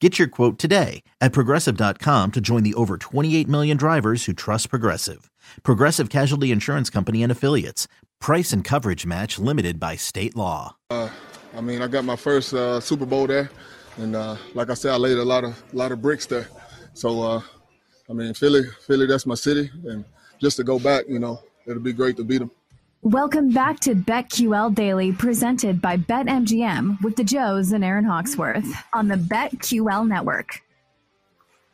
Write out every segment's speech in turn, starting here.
Get your quote today at progressive.com to join the over 28 million drivers who trust Progressive. Progressive Casualty Insurance Company and Affiliates. Price and coverage match limited by state law. Uh, I mean, I got my first uh, Super Bowl there, and uh, like I said, I laid a lot of lot of bricks there. So, uh, I mean, Philly, Philly, that's my city, and just to go back, you know, it'll be great to beat them. Welcome back to BetQL Daily, presented by BetMGM with the Joes and Aaron Hawksworth on the BetQL Network.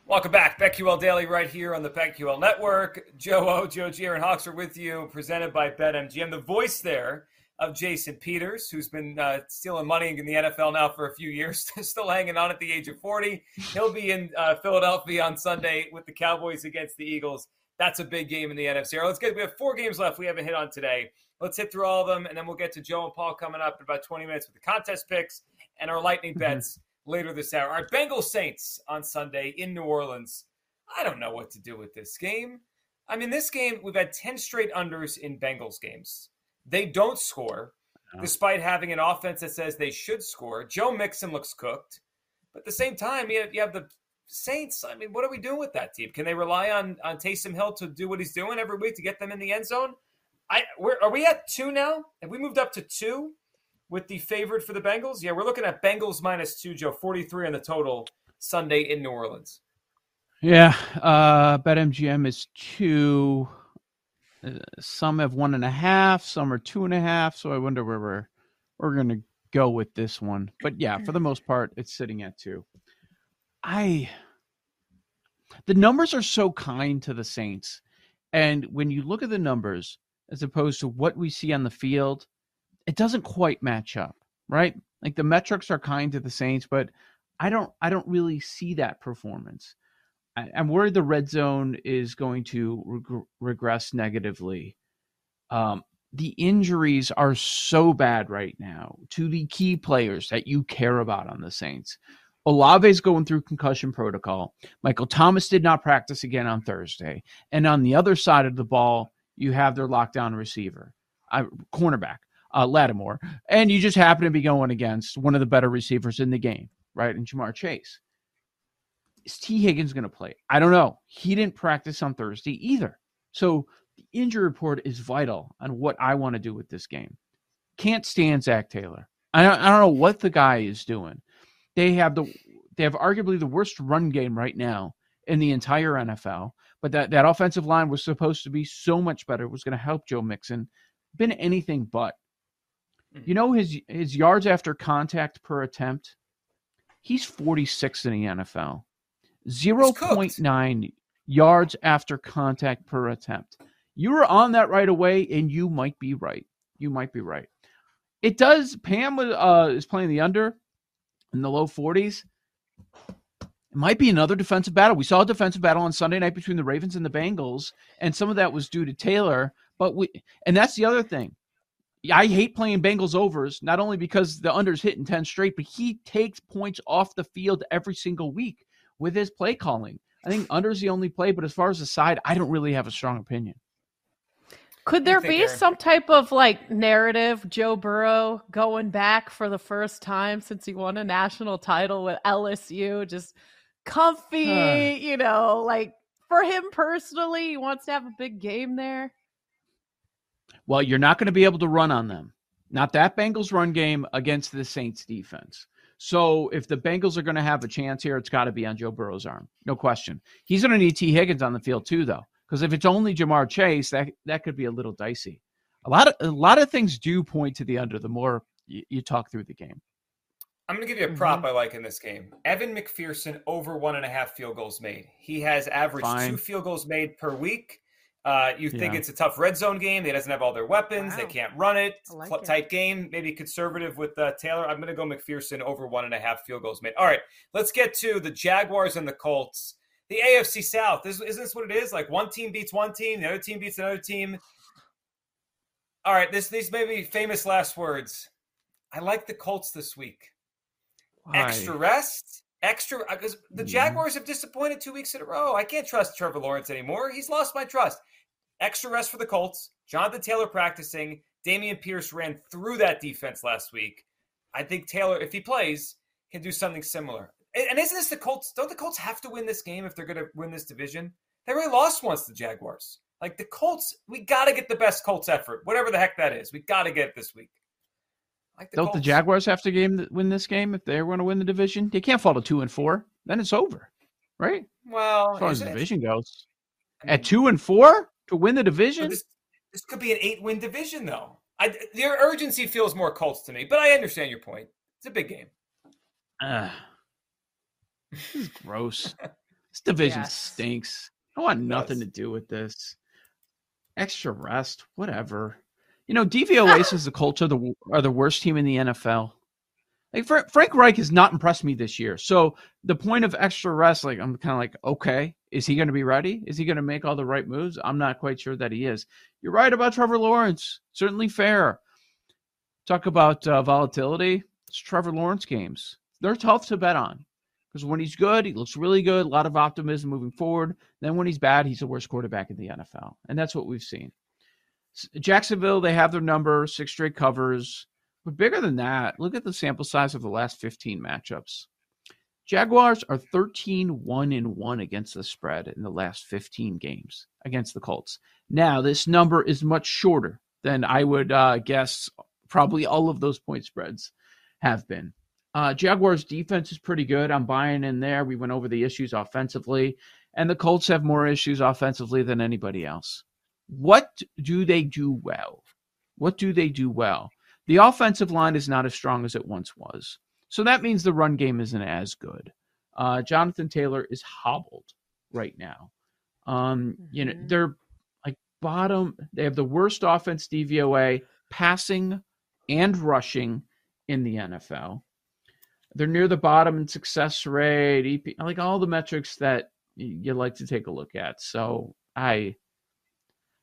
Welcome back, BetQL Daily, right here on the BetQL Network. Joe O, Joe G, Aaron Hawksworth with you, presented by BetMGM. The voice there of Jason Peters, who's been uh, stealing money in the NFL now for a few years, still hanging on at the age of 40. He'll be in uh, Philadelphia on Sunday with the Cowboys against the Eagles. That's a big game in the NFC. Right, let's get. We have four games left. We haven't hit on today. Let's hit through all of them, and then we'll get to Joe and Paul coming up in about 20 minutes with the contest picks and our lightning Mm-hmm. bets later this hour. Our Bengals Saints on Sunday in New Orleans. I don't know what to do with this game. I mean, this game we've had 10 straight unders in Bengals games. They don't score, despite having an offense that says they should score. Joe Mixon looks cooked, but at the same time, you have, you have the Saints. I mean, what are we doing with that team? Can they rely on on Taysom Hill to do what he's doing every week to get them in the end zone? I are we at two now? Have we moved up to two with the favorite for the Bengals? Yeah, we're looking at Bengals minus two, Joe. Forty three on the total Sunday in New Orleans. Yeah, uh, BetMGM is two. Uh, some have one and a half, some are two and a half. So I wonder where we're we're gonna go with this one. But yeah, for the most part, it's sitting at two. I the numbers are so kind to the Saints, and when you look at the numbers as opposed to what we see on the field, it doesn't quite match up, right? Like the metrics are kind to the Saints, but I don't I don't really see that performance. I, I'm worried the red zone is going to reg- regress negatively. Um, the injuries are so bad right now to the key players that you care about on the Saints. Olave's going through concussion protocol. Michael Thomas did not practice again on Thursday. And on the other side of the ball, you have their lockdown receiver, uh, cornerback, uh, Lattimore. And you just happen to be going against one of the better receivers in the game, right? And Ja'Marr Chase. Is T. Higgins going to play? I don't know. He didn't practice on Thursday either. So the injury report is vital on what I want to do with this game. Can't stand Zac Taylor. I don't, I don't know what the guy is doing. They have the they have arguably the worst run game right now in the entire NFL. But that, that offensive line was supposed to be so much better. It was going to help Joe Mixon. Been anything but. You know his his yards after contact per attempt. He's 46 in the NFL. 0.9 yards after contact per attempt. You were on that right away, and you might be right. You might be right. It does. Pam uh, is playing the under in the low 40s. It might be another defensive battle. We saw a defensive battle on Sunday night between the Ravens and the Bengals, and some of that was due to Taylor. But we, and that's the other thing. I hate playing Bengals overs, not only because the under's hitting 10 straight, but he takes points off the field every single week with his play calling. I think under's the only play, but as far as the side, I don't really have a strong opinion. Could there be some type of like narrative Joe Burrow going back for the first time since he won a national title with LSU, just comfy, you know, like for him personally, he wants to have a big game there. Well, you're not going to be able to run on them. Not that Bengals run game against the Saints defense. So if the Bengals are going to have a chance here, it's got to be on Joe Burrow's arm. No question. He's going to need T. Higgins on the field too, though, because if it's only Ja'Marr Chase, that, that could be a little dicey. a lot of a lot of things do point to the under the more you, you talk through the game. I'm going to give you a prop mm-hmm. I like in this game. Evan McPherson over one and a half field goals made. He has averaged Fine. two field goals made per week. Uh, you think yeah. it's a tough red zone game. He doesn't have all their weapons. Wow. They can't run it. Like tight it. game. Maybe conservative with uh, Taylor. I'm going to go McPherson over one and a half field goals made. All right, let's get to the Jaguars and the Colts. The AFC South. This, isn't this what it is? Like one team beats one team, the other team beats another team. All right, this these may be famous last words. I like the Colts this week. Why? Extra rest, extra because uh, the mm-hmm. Jaguars have disappointed two weeks in a row. I can't trust Trevor Lawrence anymore. He's lost my trust. Extra rest for the Colts. Jonathan Taylor practicing. Dameon Pierce ran through that defense last week. I think Taylor, if he plays, can do something similar. And isn't this the Colts? Don't the Colts have to win this game if they're going to win this division? They already lost once the Jaguars. Like the Colts, we got to get the best Colts effort, whatever the heck that is. We got to get it this week. Like the Don't Colts. the Jaguars have to game win this game if they want to win the division? They can't fall to two and four. Then it's over, right? Well, as far as the division goes, I mean, at two and four to win the division, this, this could be an eight-win division, though. I, their urgency feels more Colts to me, but I understand your point. It's a big game. Uh, this is gross. this division yes. stinks. I want nothing to do with this. Extra rest, whatever. You know, DVOA is the Colts are the are the worst team in the NFL. Like Frank Reich has not impressed me this year. So the point of extra rest, like I'm kind of like, okay, is he going to be ready? Is he going to make all the right moves? I'm not quite sure that he is. You're right about Trevor Lawrence. Certainly fair. Talk about uh, volatility. It's Trevor Lawrence games. They're tough to bet on because when he's good, he looks really good. A lot of optimism moving forward. Then when he's bad, he's the worst quarterback in the NFL, and that's what we've seen. Jacksonville, they have their number, six straight covers. But bigger than that, look at the sample size of the last 15 matchups. Jaguars are 13 1 and 1 against the spread in the last 15 games against the Colts. Now, this number is much shorter than I would uh, guess probably all of those point spreads have been. Uh, Jaguars defense is pretty good. I'm buying in there. We went over the issues offensively, and the Colts have more issues offensively than anybody else. What do they do well? What do they do well? The offensive line is not as strong as it once was. So that means the run game isn't as good. Uh, Jonathan Taylor is hobbled right now. Um, mm-hmm. You know, mm-hmm. they're like bottom, they have the worst offense DVOA passing and rushing in the NFL. They're near the bottom in success rate, EP, like all the metrics that you like to take a look at. So I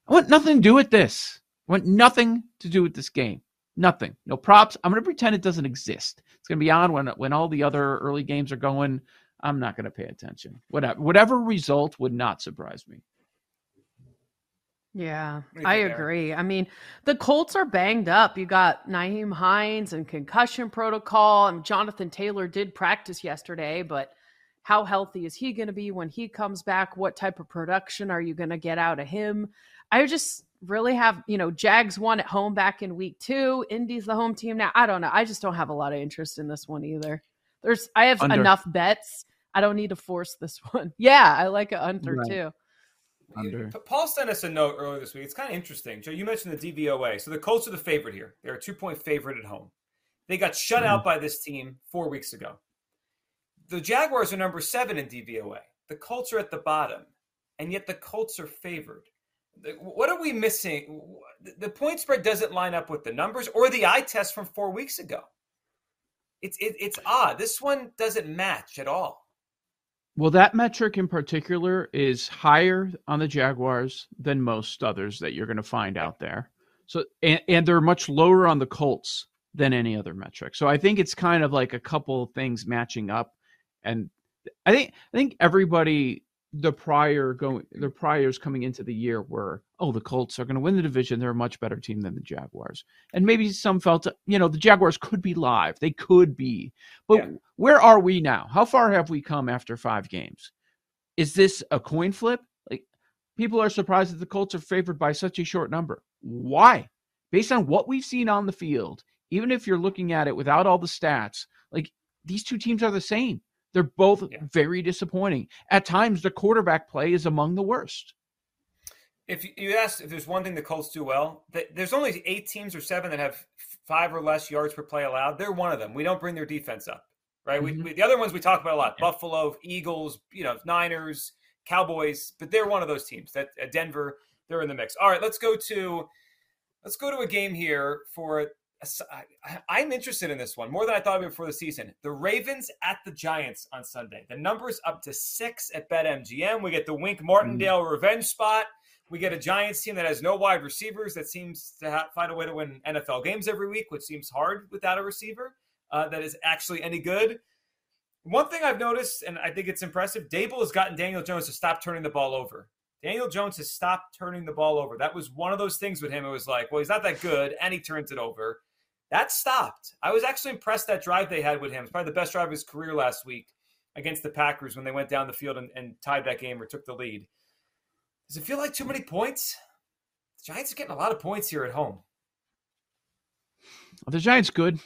I want nothing to do with this. I want nothing to do with this game. Nothing. No props. I'm going to pretend it doesn't exist. It's going to be on when when all the other early games are going. I'm not going to pay attention. Whatever whatever result would not surprise me. Yeah, I agree. I mean, the Colts are banged up. You got Nyheim Hines and concussion protocol, and Jonathan Taylor did practice yesterday, but how healthy is he going to be when he comes back? What type of production are you going to get out of him? I just really have, you know, Jags won at home back in week two. Indy's the home team now. I don't know. I just don't have a lot of interest in this one either. There's, I have under. enough bets. I don't need to force this one. Yeah, I like it under right. too. Under. Paul sent us a note earlier this week. It's kind of interesting. Joe, you mentioned the DVOA. So the Colts are the favorite here. They're a two point favorite at home. They got shut mm-hmm. out by this team four weeks ago. The Jaguars are number seven in DVOA. The Colts are at the bottom, and yet the Colts are favored what are we missing? The point spread doesn't line up with the numbers or the eye test from four weeks ago. It's it, it's odd. This one doesn't match at all. Well, that metric in particular is higher on the Jaguars than most others that you're going to find out there. So, and, and they're much lower on the Colts than any other metric. So, I think it's kind of like a couple things matching up, and I think I think everybody the prior going the priors coming into the year were oh the Colts are going to win the division. They're a much better team than the Jaguars. And maybe some felt you know the Jaguars could be live. They could be. But yeah. where are we now? How far have we come after 5 games? Is this a coin flip? Like people are surprised that the Colts are favored by such a short number. Why? Based on what we've seen on the field even if you're looking at it without all the stats like these two teams are the same they're both yeah. very disappointing. At times, the quarterback play is among the worst. if you ask if there's one thing the Colts do well, there's only eight teams or seven that have five or less yards per play allowed. They're one of them. We don't bring their defense up, right? Mm-hmm. We, we, the other ones we talk about a lot: Buffalo, Eagles, you know, Niners, Cowboys, but they're one of those teams. That uh, Denver, they're in the mix. All right, let's go to let's go to a game here for. I'm interested in this one more than I thought before the season. The Ravens at the Giants on Sunday. The number's up to six at BetMGM. We get the Wink Martindale mm. revenge spot. We get a Giants team that has no wide receivers that seems to have, find a way to win NFL games every week, which seems hard without a receiver uh, that is actually any good. One thing I've noticed, and I think it's impressive, Daboll has gotten Daniel Jones to stop turning the ball over. Daniel Jones has stopped turning the ball over. That was one of those things with him. It was like, well, he's not that good, and he turns it over. That stopped. I was actually impressed that drive they had with him. It's probably the best drive of his career last week against the Packers when they went down the field and, and tied that game or took the lead. Does it feel like too many points? The Giants are getting a lot of points here at home. Are the Giants good?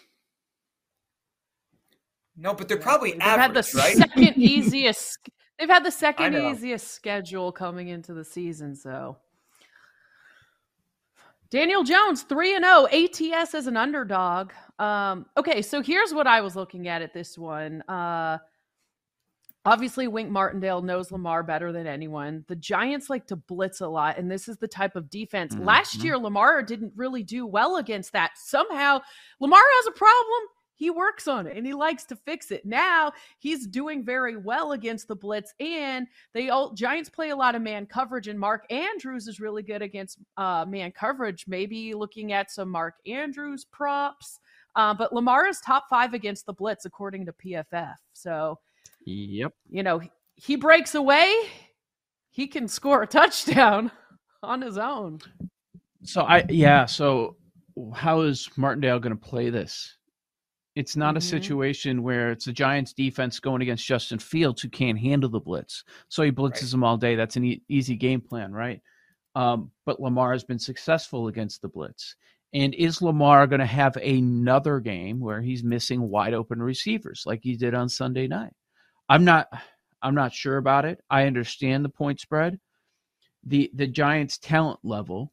No, but they're probably they've average, had the right? second easiest. They've had the second easiest schedule coming into the season, so. Daniel Jones, 3 and 0, ATS as an underdog. Um, okay, so here's what I was looking at at this one. Uh, Obviously, Wink Martindale knows Lamar better than anyone. The Giants like to blitz a lot, and this is the type of defense. Mm-hmm. Last year, Lamar didn't really do well against that. Somehow, Lamar has a problem. He works on it and he likes to fix it. Now he's doing very well against the blitz, and the all Giants play a lot of man coverage, and Mark Andrews is really good against uh, man coverage. Maybe looking at some Mark Andrews props, uh, but Lamar is top five against the blitz according to PFF. So Yep. You know, he breaks away, he can score a touchdown on his own. So I yeah, so how is Martindale going to play this? It's not mm-hmm. a situation where it's the Giants defense going against Justin Fields who can't handle the blitz. So he blitzes right. them all day. That's an e- easy game plan, right? Um, but Lamar has been successful against the blitz. And is Lamar going to have another game where he's missing wide open receivers like he did on Sunday night? I'm not I'm not sure about it. I understand the point spread. The the Giants talent level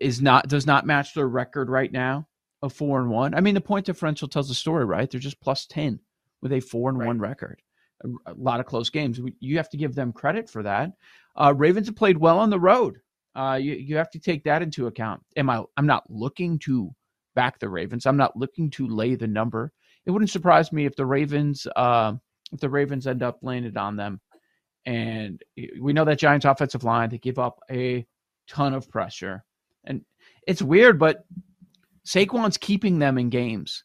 is not does not match their record right now of 4 and 1. I mean the point differential tells the story, right? They're just plus 10 with a 4 and right. 1 record. A, a, lot of close games. You have to give them credit for that. Uh, Ravens have played well on the road. Uh, you you have to take that into account. Am I I'm not looking to back the Ravens. I'm not looking to lay the number. It wouldn't surprise me if the Ravens uh, if the Ravens end up laying it on them. And we know that Giants offensive line, they give up a ton of pressure. And it's weird, but Saquon's keeping them in games.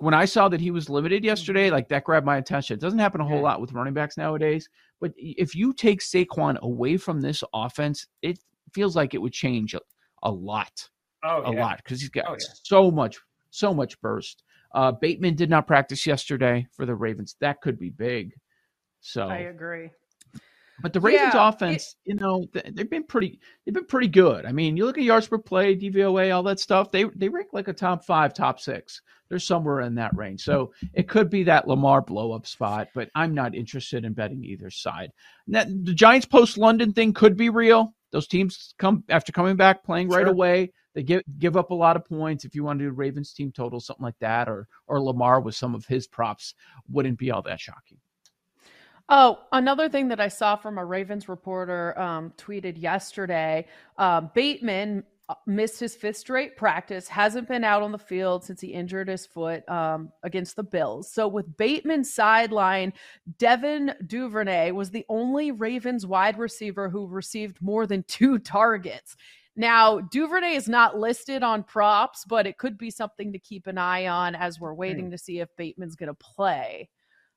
When I saw that he was limited yesterday, like that grabbed my attention. It doesn't happen a whole lot with running backs nowadays. But if you take Saquon away from this offense, it feels like it would change a, a lot. Oh, a yeah. lot because he's got oh, yeah. so much, so much burst. Uh, Bateman did not practice yesterday for the Ravens. That could be big. So I agree. But the Ravens yeah, offense, it, you know, they've been pretty they've been pretty good. I mean, you look at yards per play, DVOA, all that stuff, they they rank like a top 5, top 6. They're somewhere in that range. So, it could be that Lamar blow up spot, but I'm not interested in betting either side. That, the Giants post London thing could be real. Those teams come after coming back playing right away. They give give up a lot of points. If you want to do Ravens team total, something like that, or or Lamar with some of his props, wouldn't be all that shocking. Oh, another thing that I saw from a Ravens reporter um, tweeted yesterday: uh, Bateman missed his fifth straight practice, hasn't been out on the field since he injured his foot um, against the Bills. So, with Bateman sideline, Devin Duvernay was the only Ravens wide receiver who received more than two targets. Now, Duvernay is not listed on props, but it could be something to keep an eye on as we're waiting mm. to see if Bateman's going to play.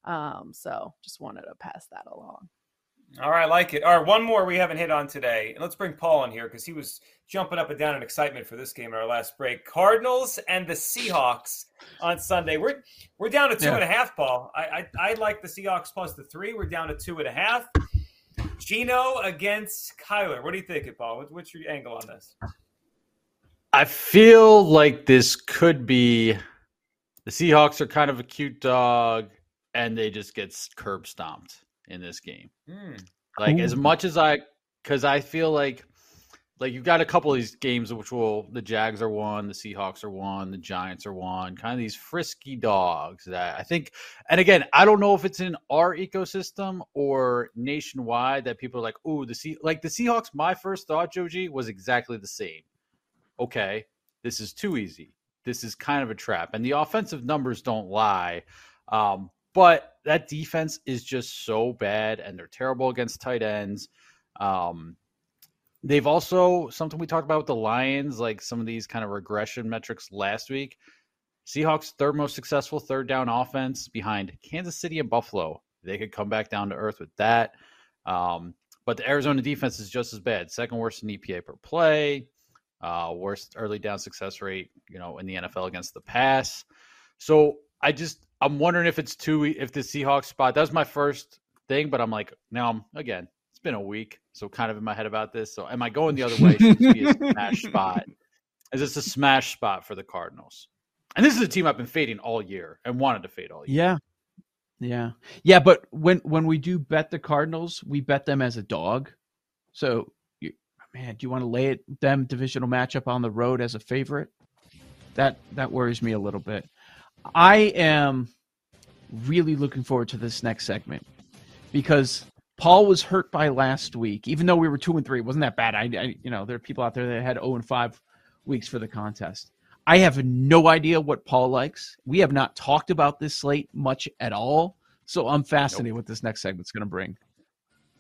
Um, so just wanted to pass that along. All right, I like it. All right, one more we haven't hit on today. And let's bring Paul in here because he was jumping up and down in excitement for this game at our last break. Cardinals and the Seahawks on Sunday. We're we're down to two yeah. and a half, Paul. I, I I like the Seahawks plus the three. We're down to two and a half. Gino against Kyler. What do you think, Paul? What's your angle on this? I feel like this could be the Seahawks are kind of a cute dog, and they just get curb stomped in this game. Mm. Like Ooh. as much as I, because I feel like like you've got a couple of these games which will the Jags are one, the Seahawks are one, the Giants are one, kind of these frisky dogs that I think and again, I don't know if it's in our ecosystem or nationwide that people are like, "Ooh, the sea like the Seahawks my first thought, Joji, was exactly the same. Okay, this is too easy. This is kind of a trap. And the offensive numbers don't lie. Um, but that defense is just so bad and they're terrible against tight ends. Um, They've also something we talked about with the Lions, like some of these kind of regression metrics last week. Seahawks third most successful third down offense behind Kansas City and Buffalo. They could come back down to earth with that. Um, but the Arizona defense is just as bad. Second worst in EPA per play, uh, worst early down success rate, you know, in the NFL against the pass. So I just I'm wondering if it's too if the Seahawks spot. That was my first thing, but I'm like now I'm again It's been a week, so kind of in my head about this. So am I going the other way? Should this be a smash spot? Is this a smash spot for the Cardinals? And this is a team I've been fading all year and wanted to fade all year. Yeah. Yeah. Yeah, but when when we do bet the Cardinals, we bet them as a dog. So you, man, do you want to lay it them divisional matchup on the road as a favorite? That that worries me a little bit. I am really looking forward to this next segment because Paul was hurt by last week, even though we were two and three. It wasn't that bad. I, I, you know, there are people out there that had zero oh and five weeks for the contest. I have no idea what Paul likes. We have not talked about this slate much at all, so I'm fascinated nope. what this next segment's going to bring.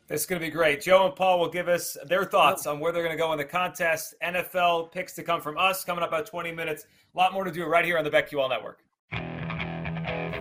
This is going to be great. Joe and Paul will give us their thoughts oh. on where they're going to go in the contest. NFL picks to come from us coming up about 20 minutes. A lot more to do right here on the BetQL Network.